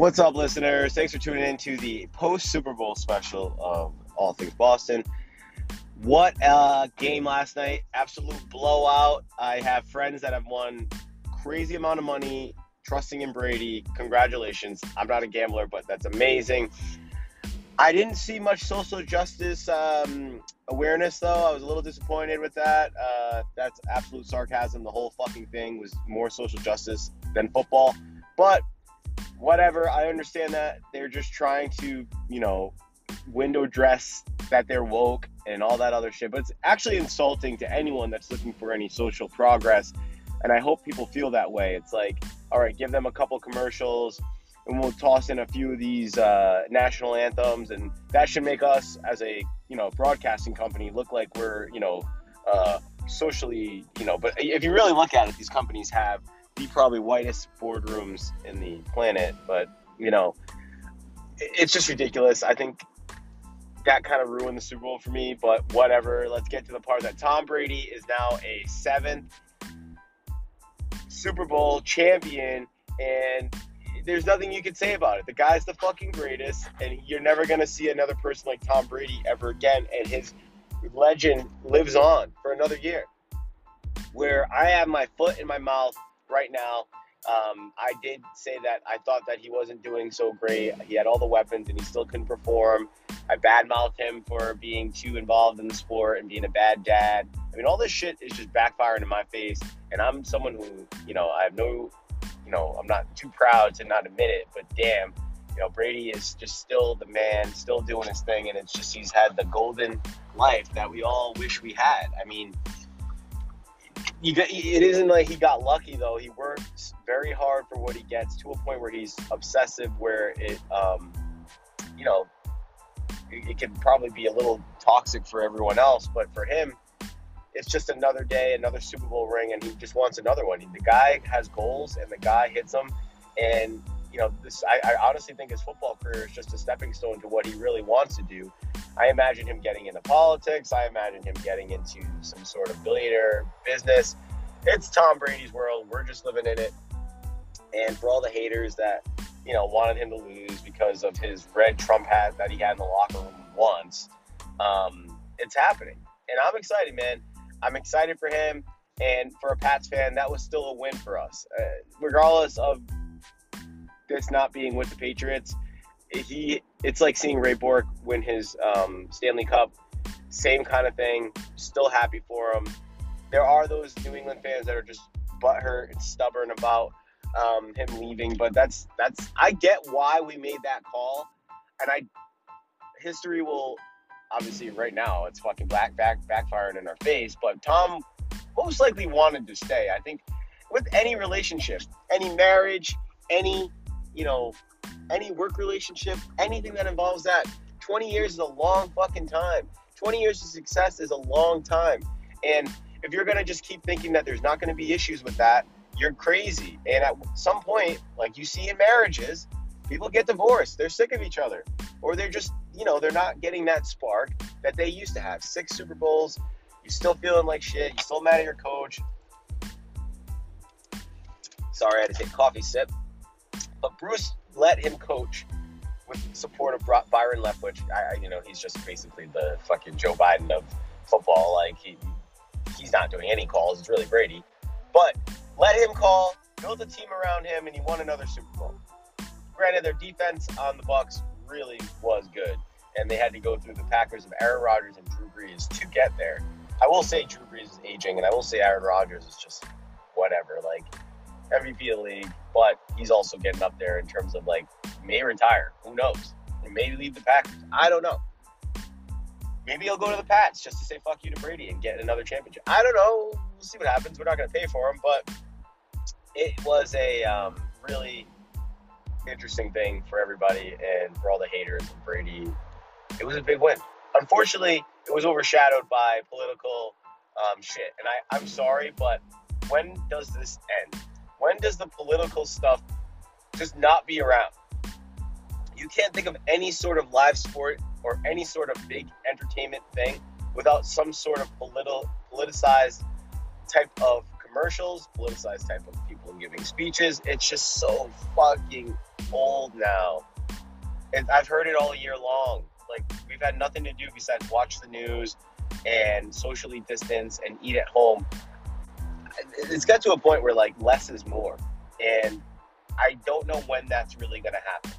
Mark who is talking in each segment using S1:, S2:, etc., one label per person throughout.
S1: What's up, listeners? Thanks for tuning in to the post Super Bowl special of All Things Boston. What a game last night! Absolute blowout. I have friends that have won crazy amount of money trusting in Brady. Congratulations. I'm not a gambler, but that's amazing. I didn't see much social justice um, awareness, though. I was a little disappointed with that. Uh, that's absolute sarcasm. The whole fucking thing was more social justice than football. But whatever, I understand that. They're just trying to, you know, window dress that they're woke and all that other shit. But it's actually insulting to anyone that's looking for any social progress. And I hope people feel that way. It's like, all right, give them a couple commercials and we'll toss in a few of these uh, national anthems, and that should make us as a you know broadcasting company look like we're you know uh, socially you know. But if you really look at it, these companies have the probably whitest boardrooms in the planet. But you know, it's just ridiculous. I think that kind of ruined the Super Bowl for me. But whatever. Let's get to the part that Tom Brady is now a seventh Super Bowl champion and there's nothing you can say about it. The guy's the fucking greatest, and you're never gonna see another person like Tom Brady ever again. And his legend lives on for another year. Where I have my foot in my mouth right now. Um, I did say that I thought that he wasn't doing so great. He had all the weapons and he still couldn't perform. I badmouthed him for being too involved in the sport and being a bad dad. I mean, all this shit is just backfiring in my face. And I'm someone who, you know, I have no you know, I'm not too proud to not admit it, but damn, you know, Brady is just still the man, still doing his thing, and it's just he's had the golden life that we all wish we had. I mean, it isn't like he got lucky though. He works very hard for what he gets to a point where he's obsessive, where it, um, you know, it, it can probably be a little toxic for everyone else, but for him, it's just another day, another Super Bowl ring, and he just wants another one. The guy has goals, and the guy hits them. And you know, this I, I, honestly think his football career is just a stepping stone to what he really wants to do. I imagine him getting into politics. I imagine him getting into some sort of billionaire business. It's Tom Brady's world. We're just living in it. And for all the haters that you know wanted him to lose because of his red Trump hat that he had in the locker room once, um, it's happening, and I'm excited, man. I'm excited for him. And for a Pats fan, that was still a win for us. Uh, regardless of this not being with the Patriots, he it's like seeing Ray Bourque win his um, Stanley Cup. Same kind of thing. Still happy for him. There are those New England fans that are just butthurt and stubborn about um, him leaving, but that's that's I get why we made that call, and I history will obviously right now it's fucking black back backfiring in our face. But Tom most likely wanted to stay. I think with any relationship, any marriage, any you know, any work relationship, anything that involves that, 20 years is a long fucking time. 20 years of success is a long time. And if you're gonna just keep thinking that there's not gonna be issues with that, you're crazy. And at some point, like you see in marriages, people get divorced. They're sick of each other, or they're just you know, they're not getting that spark that they used to have. Six Super Bowls, you're still feeling like shit, you're still mad at your coach. Sorry, I had to take coffee sip. But Bruce let him coach with support of Byron Leftwich. I, you know, he's just basically the fucking Joe Biden of football. Like he, he's not doing any calls. It's really Brady, but let him call, build a team around him, and he won another Super Bowl. Granted, their defense on the Bucs really was good. And they had to go through the Packers of Aaron Rodgers and Drew Brees to get there. I will say Drew Brees is aging, and I will say Aaron Rodgers is just whatever, like MVP of the league, but he's also getting up there in terms of like may retire. Who knows? Or maybe leave the Packers. I don't know. Maybe he'll go to the Pats just to say fuck you to Brady and get another championship. I don't know. We'll see what happens. We're not going to pay for him, but it was a um, really interesting thing for everybody and for all the haters and Brady. It was a big win. Unfortunately, it was overshadowed by political um, shit. And I, I'm sorry, but when does this end? When does the political stuff just not be around? You can't think of any sort of live sport or any sort of big entertainment thing without some sort of political, politicized type of commercials, politicized type of people giving speeches. It's just so fucking old now. And I've heard it all year long. Like we've had nothing to do besides watch the news and socially distance and eat at home. It's got to a point where like less is more, and I don't know when that's really going to happen.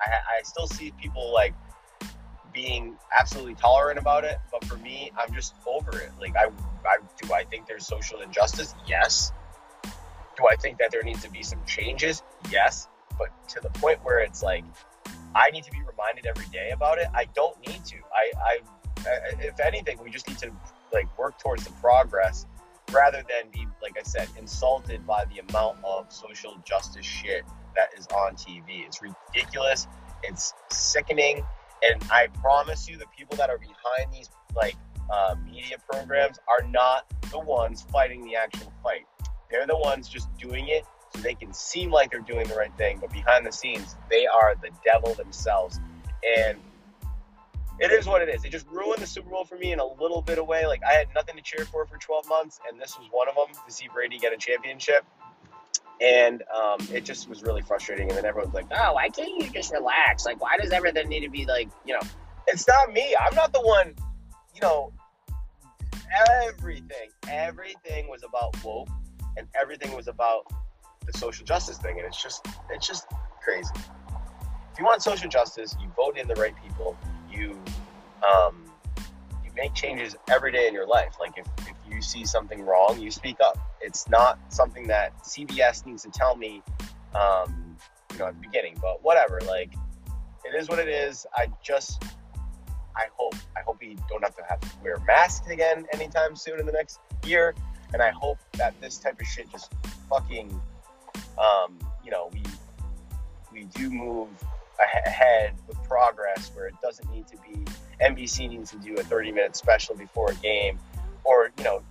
S1: I, I still see people like being absolutely tolerant about it, but for me, I'm just over it. Like, I, I do I think there's social injustice? Yes. Do I think that there needs to be some changes? Yes. But to the point where it's like, I need to be reminded every day about it. I don't need to. I, I, if anything, we just need to like work towards the progress rather than be, like I said, insulted by the amount of social justice shit that is on TV. It's ridiculous. It's sickening. And I promise you, the people that are behind these like uh, media programs are not the ones fighting the actual fight. They're the ones just doing it so they can seem like they're doing the right thing, but behind the scenes, they are the devil themselves. And it is what it is. It just ruined the Super Bowl for me in a little bit of way. Like I had nothing to cheer for for 12 months, and this was one of them to see Brady get a championship. And um, it just was really frustrating. And then everyone's like, "Oh, why can't you just relax? Like, why does everything need to be like, you know?" It's not me. I'm not the one. You know, everything, everything was about woke, and everything was about the social justice thing, and it's just, it's just crazy. If you want social justice, you vote in the right people you um, you make changes every day in your life. Like if, if you see something wrong, you speak up. It's not something that CBS needs to tell me, um, you know, at the beginning. But whatever, like it is what it is. I just I hope I hope we don't have to have to wear masks again anytime soon in the next year. And I hope that this type of shit just fucking, um, you know, we we do move ahead with progress where it doesn't need to be NBC needs to do a 30 minute special before a game or you know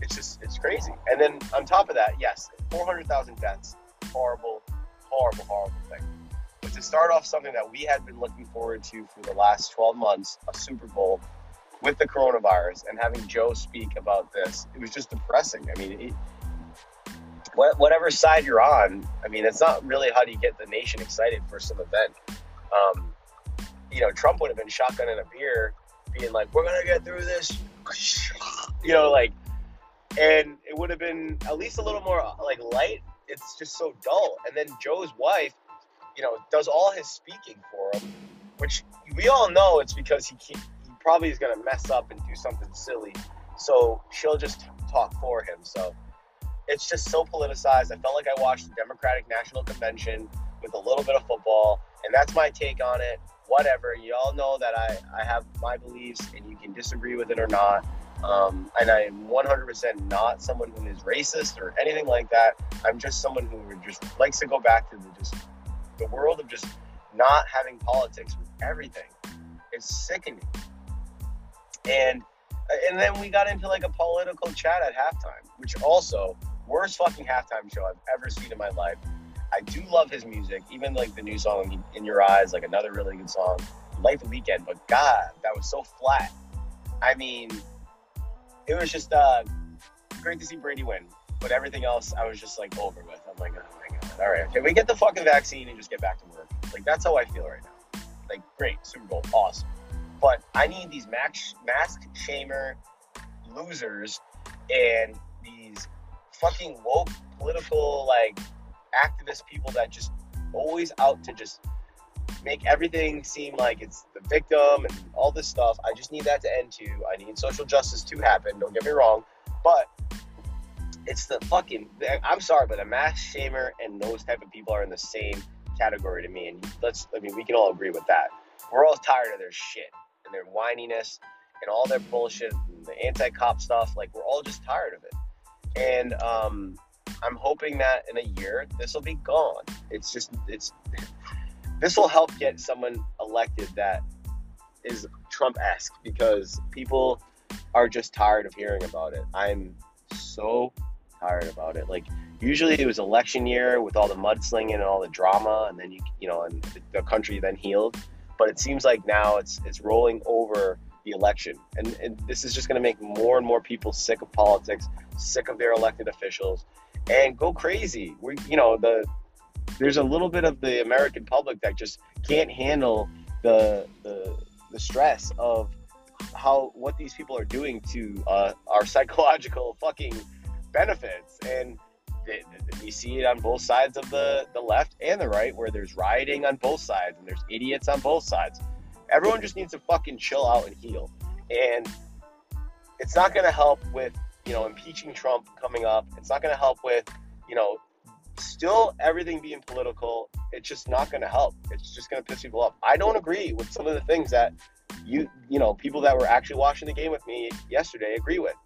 S1: it's just it's crazy. And then on top of that yes 400,000 deaths horrible horrible horrible thing. But to start off something that we had been looking forward to for the last 12 months a Super Bowl with the coronavirus and having Joe speak about this it was just depressing. I mean it, whatever side you're on, I mean, it's not really how do you get the nation excited for some event. Um, you know, Trump would have been shotgunning a beer, being like, "We're gonna get through this," you know, like, and it would have been at least a little more like light. It's just so dull. And then Joe's wife, you know, does all his speaking for him, which we all know it's because he he probably is gonna mess up and do something silly, so she'll just talk for him. So it's just so politicized. I felt like I watched the Democratic National Convention with a little bit of football, and that's my take on it. Whatever. You all know that I, I have my beliefs, and you can disagree with it or not. Um, and I am 100% not someone who is racist or anything like that. I'm just someone who just likes to go back to the just the world of just not having politics with everything. It's sickening. And and then we got into like a political chat at halftime, which also worst fucking halftime show I've ever seen in my life. I do love his music, even like the new song "In Your Eyes," like another really good song. "Life the Weeknd." but God, that was so flat. I mean, it was just uh, great to see Brady win, but everything else I was just like over with. I'm like, oh my god, all right, can we get the fucking vaccine and just get back to work? Like that's how I feel right now. Like great, Super Bowl, awesome, but I need these mask mask shamer losers and fucking woke political like activist people that just always out to just make everything seem like it's the victim and all this stuff. I just need that to end too. I need social justice to happen. Don't get me wrong, but it's the fucking. I'm sorry, but a mass shamer and those type of people are in the same category to me. And let's. I mean, we can all agree with that. We're all tired of their shit and their whininess and all their bullshit, and the anti-cop stuff. Like we're all just tired of it and um, I'm hoping that in a year this will be gone. It's just it's this will help get someone elected that is Trump-esque because people are just tired of hearing about it. I'm so tired about it. Like usually it was election year with all the mudslinging and all the drama, and then you you know, and the country then healed. But it seems like now it's it's rolling over the election, and, and this is just going to make more and more people sick of politics, sick of their elected officials, and go crazy. We, you know, the there's a little bit of the American public that just can't handle the the, the stress of how what these people are doing to uh, our psychological fucking benefits. And we see it on both sides of the, the left and the right where there's rioting on both sides and there's idiots on both sides everyone just needs to fucking chill out and heal. And it's not going to help with you know impeaching trump coming up. It's not going to help with you know still everything being political. It's just not going to help. It's just going to piss people off. I don't agree with some of the things that you you know people that were actually watching the game with me yesterday agree with.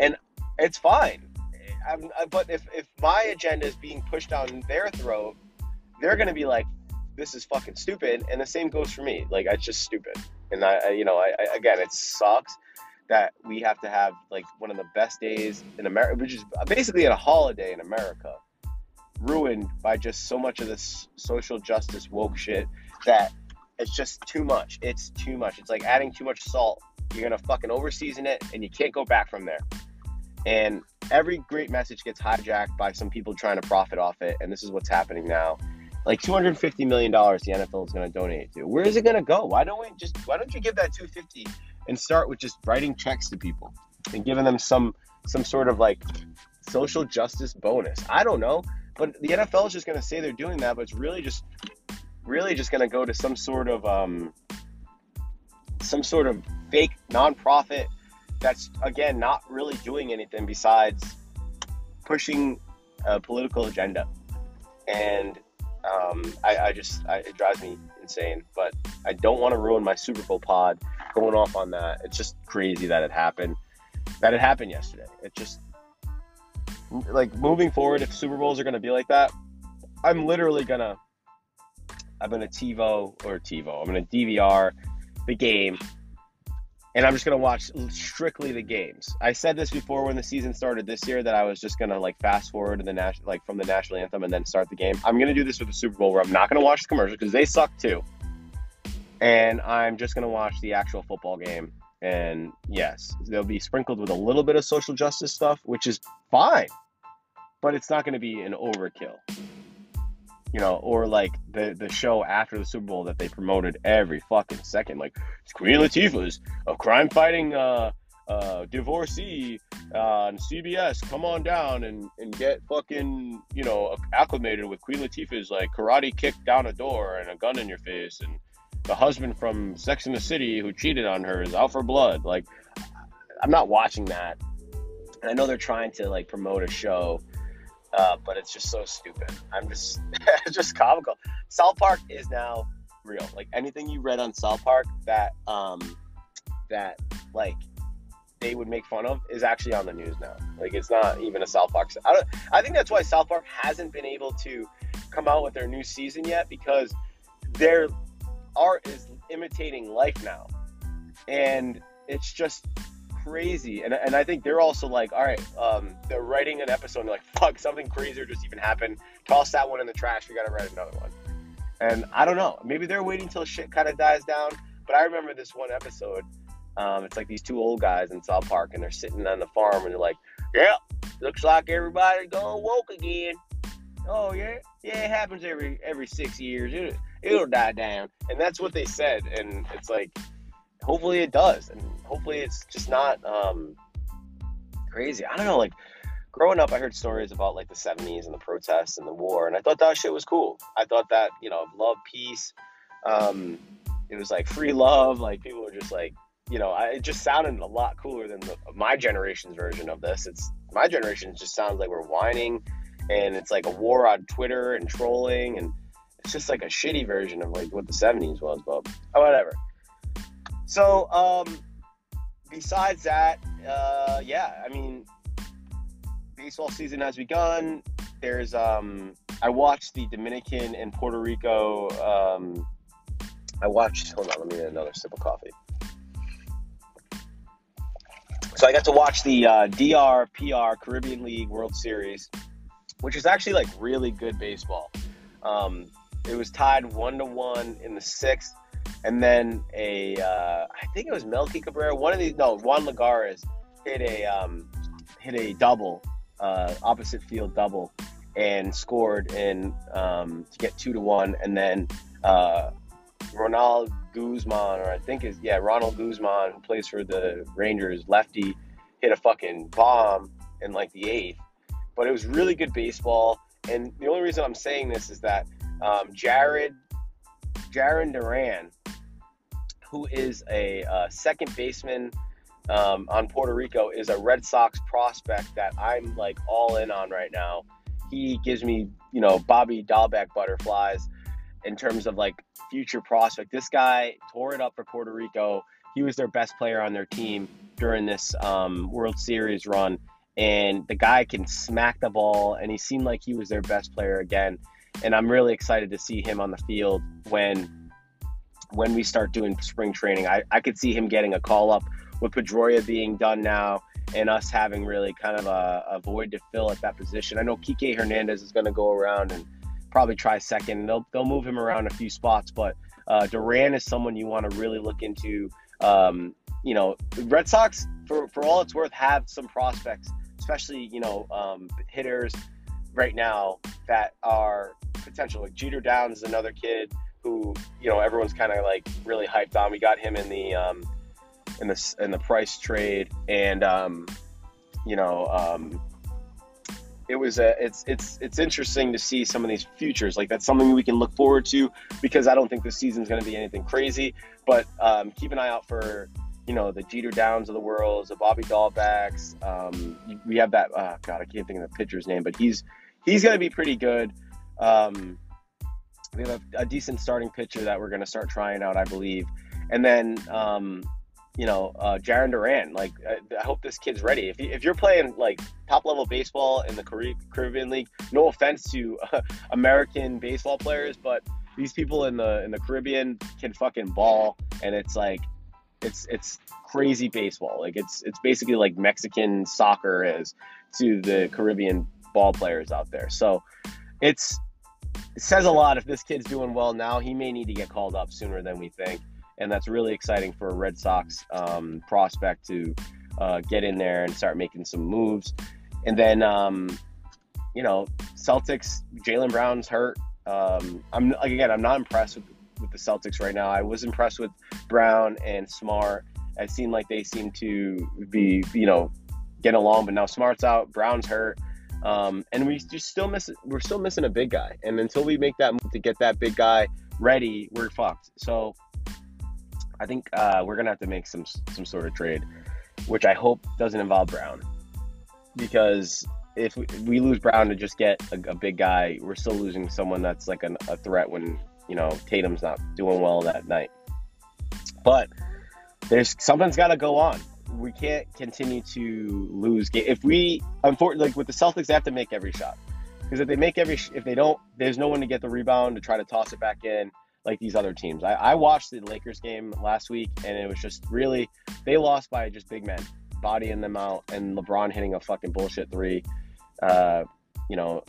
S1: And it's fine. I'm, but if if my agenda is being pushed down their throat they're going to be like this is fucking stupid and the same goes for me like it's just stupid and i, I you know I, I, again it sucks that we have to have like one of the best days in america which is basically a holiday in america ruined by just so much of this social justice woke shit that it's just too much. It's too much. It's like adding too much salt. You're gonna fucking overseason it, and you can't go back from there. And every great message gets hijacked by some people trying to profit off it, and this is what's happening now. Like 250 million dollars, the NFL is going to donate to. Where is it going to go? Why don't we just? Why don't you give that 250 and start with just writing checks to people and giving them some some sort of like social justice bonus? I don't know, but the NFL is just going to say they're doing that, but it's really just really just going to go to some sort of um, some sort of fake nonprofit that's again not really doing anything besides pushing a political agenda and um, I, I, just I, it drives me insane but i don't want to ruin my super bowl pod going off on that it's just crazy that it happened that it happened yesterday it just like moving forward if super bowls are going to be like that i'm literally to I'm gonna TiVo or TiVo. I'm gonna DVR the game, and I'm just gonna watch strictly the games. I said this before when the season started this year that I was just gonna like fast forward to the like from the national anthem and then start the game. I'm gonna do this with the Super Bowl where I'm not gonna watch the commercials because they suck too, and I'm just gonna watch the actual football game. And yes, they'll be sprinkled with a little bit of social justice stuff, which is fine, but it's not going to be an overkill you know, or like the the show after the Super Bowl that they promoted every fucking second, like Queen Latifah's a crime fighting uh, uh, divorcee uh, on CBS. Come on down and and get fucking you know acclimated with Queen Latifah's like karate kick down a door and a gun in your face, and the husband from Sex in the City who cheated on her is out for blood. Like, I'm not watching that. And I know they're trying to like promote a show uh, but it's just so stupid. I'm just just comical. South Park is now real. Like anything you read on South Park that um that like they would make fun of is actually on the news now. Like it's not even a South Park. I don't. I think that's why South Park hasn't been able to come out with their new season yet because their art is imitating life now, and it's just crazy. And, and I think they're also like, all right, um, they're writing an episode and they're like, fuck, something crazier just even happened. Toss that one in the trash. We got to write another one. And I don't know. Maybe they're waiting till shit kind of dies down. But I remember this one episode. Um, it's like these two old guys in South Park and they're sitting on the farm and they're like, yeah, looks like everybody's going woke again. Oh yeah, yeah, it happens every every six years. It, it'll die down, and that's what they said. And it's like, hopefully it does, and hopefully it's just not um, crazy. I don't know, like growing up, I heard stories about like the 70s and the protests and the war, and I thought that shit was cool. I thought that, you know, love, peace. Um, it was like free love. Like people were just like, you know, I, it just sounded a lot cooler than the, my generation's version of this. It's my generation just sounds like we're whining, and it's like a war on Twitter and trolling, and it's just like a shitty version of like what the 70s was. But whatever. So, um, besides that, uh, yeah, I mean, baseball season has begun. There's, um, I watched the Dominican and Puerto Rico. Um, I watched. Hold on, let me get another sip of coffee. So I got to watch the uh, DRPR Caribbean League World Series, which is actually like really good baseball. Um, it was tied one to one in the sixth and then a uh, I think it was Melky Cabrera. One of these, no, Juan Lagares hit a um, hit a double uh, opposite field double and scored in um, to get two to one, and then uh, Ronald Guzman, or I think is yeah Ronald Guzman, who plays for the Rangers, lefty, hit a fucking bomb in like the eighth. But it was really good baseball, and the only reason I'm saying this is that um, Jared Jarren Duran, who is a uh, second baseman um, on Puerto Rico, is a Red Sox prospect that I'm like all in on right now. He gives me, you know, Bobby Dalbec butterflies in terms of like future prospect. This guy tore it up for Puerto Rico. He was their best player on their team during this um, World Series run. And the guy can smack the ball, and he seemed like he was their best player again. And I'm really excited to see him on the field when when we start doing spring training. I, I could see him getting a call up with Pedroia being done now and us having really kind of a, a void to fill at that position. I know Kike Hernandez is going to go around and probably try second. They'll they'll move him around a few spots, but uh, Duran is someone you want to really look into. Um, you know, Red Sox, for for all it's worth, have some prospects, especially you know um, hitters right now that are potential. Like Jeter Downs is another kid who you know everyone's kind of like really hyped on. We got him in the um, in the in the price trade, and um, you know um, it was a it's it's it's interesting to see some of these futures. Like that's something we can look forward to because I don't think this season's going to be anything crazy. But um, keep an eye out for you know the Jeter Downs of the world, the Bobby Dalbecs. Um, we have that. Uh, God, I can't think of the pitcher's name, but he's he's going to be pretty good. Um, we have a, a, decent starting pitcher that we're going to start trying out, I believe. And then um, you know, uh, Jarren Duran. Like, I, I, hope this kid's ready. If, you, if you're playing like top level baseball in the Caribbean League, no offense to uh, American baseball players, but these people in the in the Caribbean can fucking ball, and it's like, it's it's crazy baseball. Like it's it's basically like Mexican soccer is to the Caribbean ball players out there. So it's it says a lot if this kid's doing well now. He may need to get called up sooner than we think and that's really exciting for a Red Sox um, prospect to uh, get in there and start making some moves. And then, um, you know, Celtics, Jaylen Brown's hurt. Um, I'm again, I'm not impressed with with the Celtics right now. I was impressed with Brown and Smart. It seemed like they seem to be, you know, getting along, but now Smart's out, Brown's hurt. Um, and we still miss we're still missing a big guy. And until we make that move to get that big guy ready, we're fucked. So I think uh, we're gonna have to make some some sort of trade, which I hope doesn't involve Brown, because if we, we lose Brown to just get a, a, big guy, we're still losing someone that's like an, a threat when you know Tatum's not doing well that night. But there's something's got to go on. We can't continue to lose game. If we, unfortunately, like with the Celtics, they have to make every shot because if they make every, if they don't, there's no one to get the rebound to try to toss it back in like these other teams. I, I watched the Lakers game last week, and it was just really they lost by just big men bodying them out, and LeBron hitting a fucking bullshit three, uh, you know,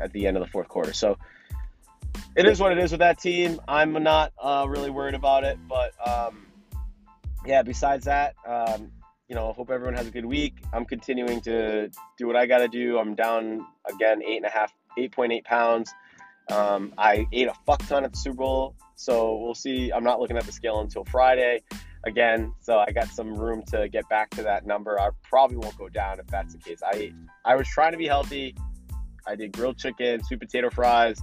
S1: at the end of the fourth quarter. So it is what it is with that team. I'm not uh, really worried about it, but um, yeah. Besides that, um, you know, I hope everyone has a good week. I'm continuing to do what I got to do. I'm down again eight and a half, eight point eight pounds. Um, I ate a fuck ton at the Super Bowl, so we'll see. I'm not looking at the scale until Friday again, so I got some room to get back to that number. I probably won't go down if that's the case. I I was trying to be healthy. I did grilled chicken, sweet potato fries,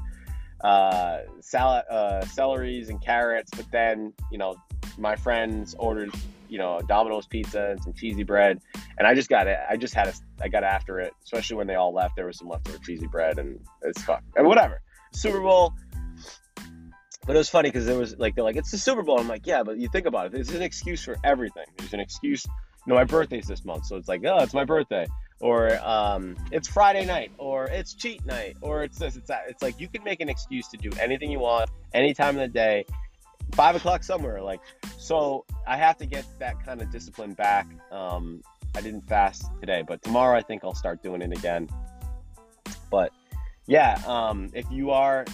S1: uh, salad, uh, celeries, and carrots. But then, you know, my friends ordered, you know, Domino's pizza and some cheesy bread, and I just got it. I just had a, I got after it, especially when they all left. There was some leftover cheesy bread, and it's fuck and whatever. Super Bowl. But it was funny because it was like they're like it's the Super Bowl. I'm like, yeah, but you think about it. There's an excuse for everything. There's an excuse. You know, my birthday's this month, so it's like, oh, it's my birthday, or um, it's Friday night, or it's cheat night, or it's this, it's that. It's like you can make an excuse to do anything you want, any time of the day, five o'clock somewhere. Like, so I have to get that kind of discipline back. Um, I didn't fast today, but tomorrow I think I'll start doing it again. But yeah, um, if you are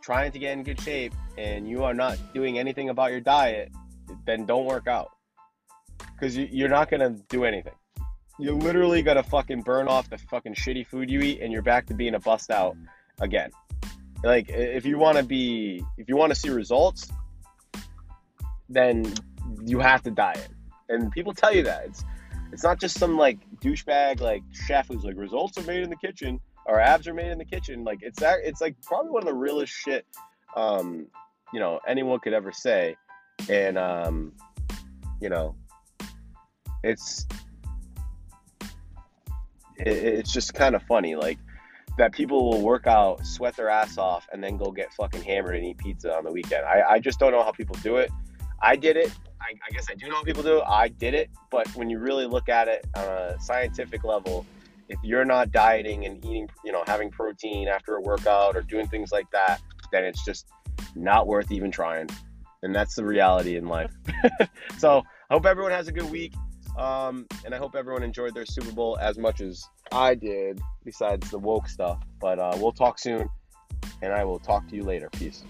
S1: trying to get in good shape and you are not doing anything about your diet, then don't work out because you, are not going to do anything. You're literally to fucking burn off the fucking shitty food you eat, and you're back to being a bust out again. Like if you want to be, if you want to see results, then you have to diet. And people tell you that it's it's not just some like douchebag like chef who's like results are made in the kitchen or abs are made in the kitchen. Like it's that it's like probably one of the realest shit um, you know anyone could ever say. And um, you know, it's it, it's just kind of funny like that people will work out, sweat their ass off, and then go get fucking hammered and eat pizza on the weekend. I, I just don't know how people do it. I did it. I, I guess I do know people do. I did it. But when you really look at it on a scientific level, if you're not dieting and eating, you know, having protein after a workout or doing things like that, then it's just not worth even trying. And that's the reality in life. so I hope everyone has a good week. Um, and I hope everyone enjoyed their Super Bowl as much as I did, besides the woke stuff. But uh, we'll talk soon, and I will talk to you later. Peace.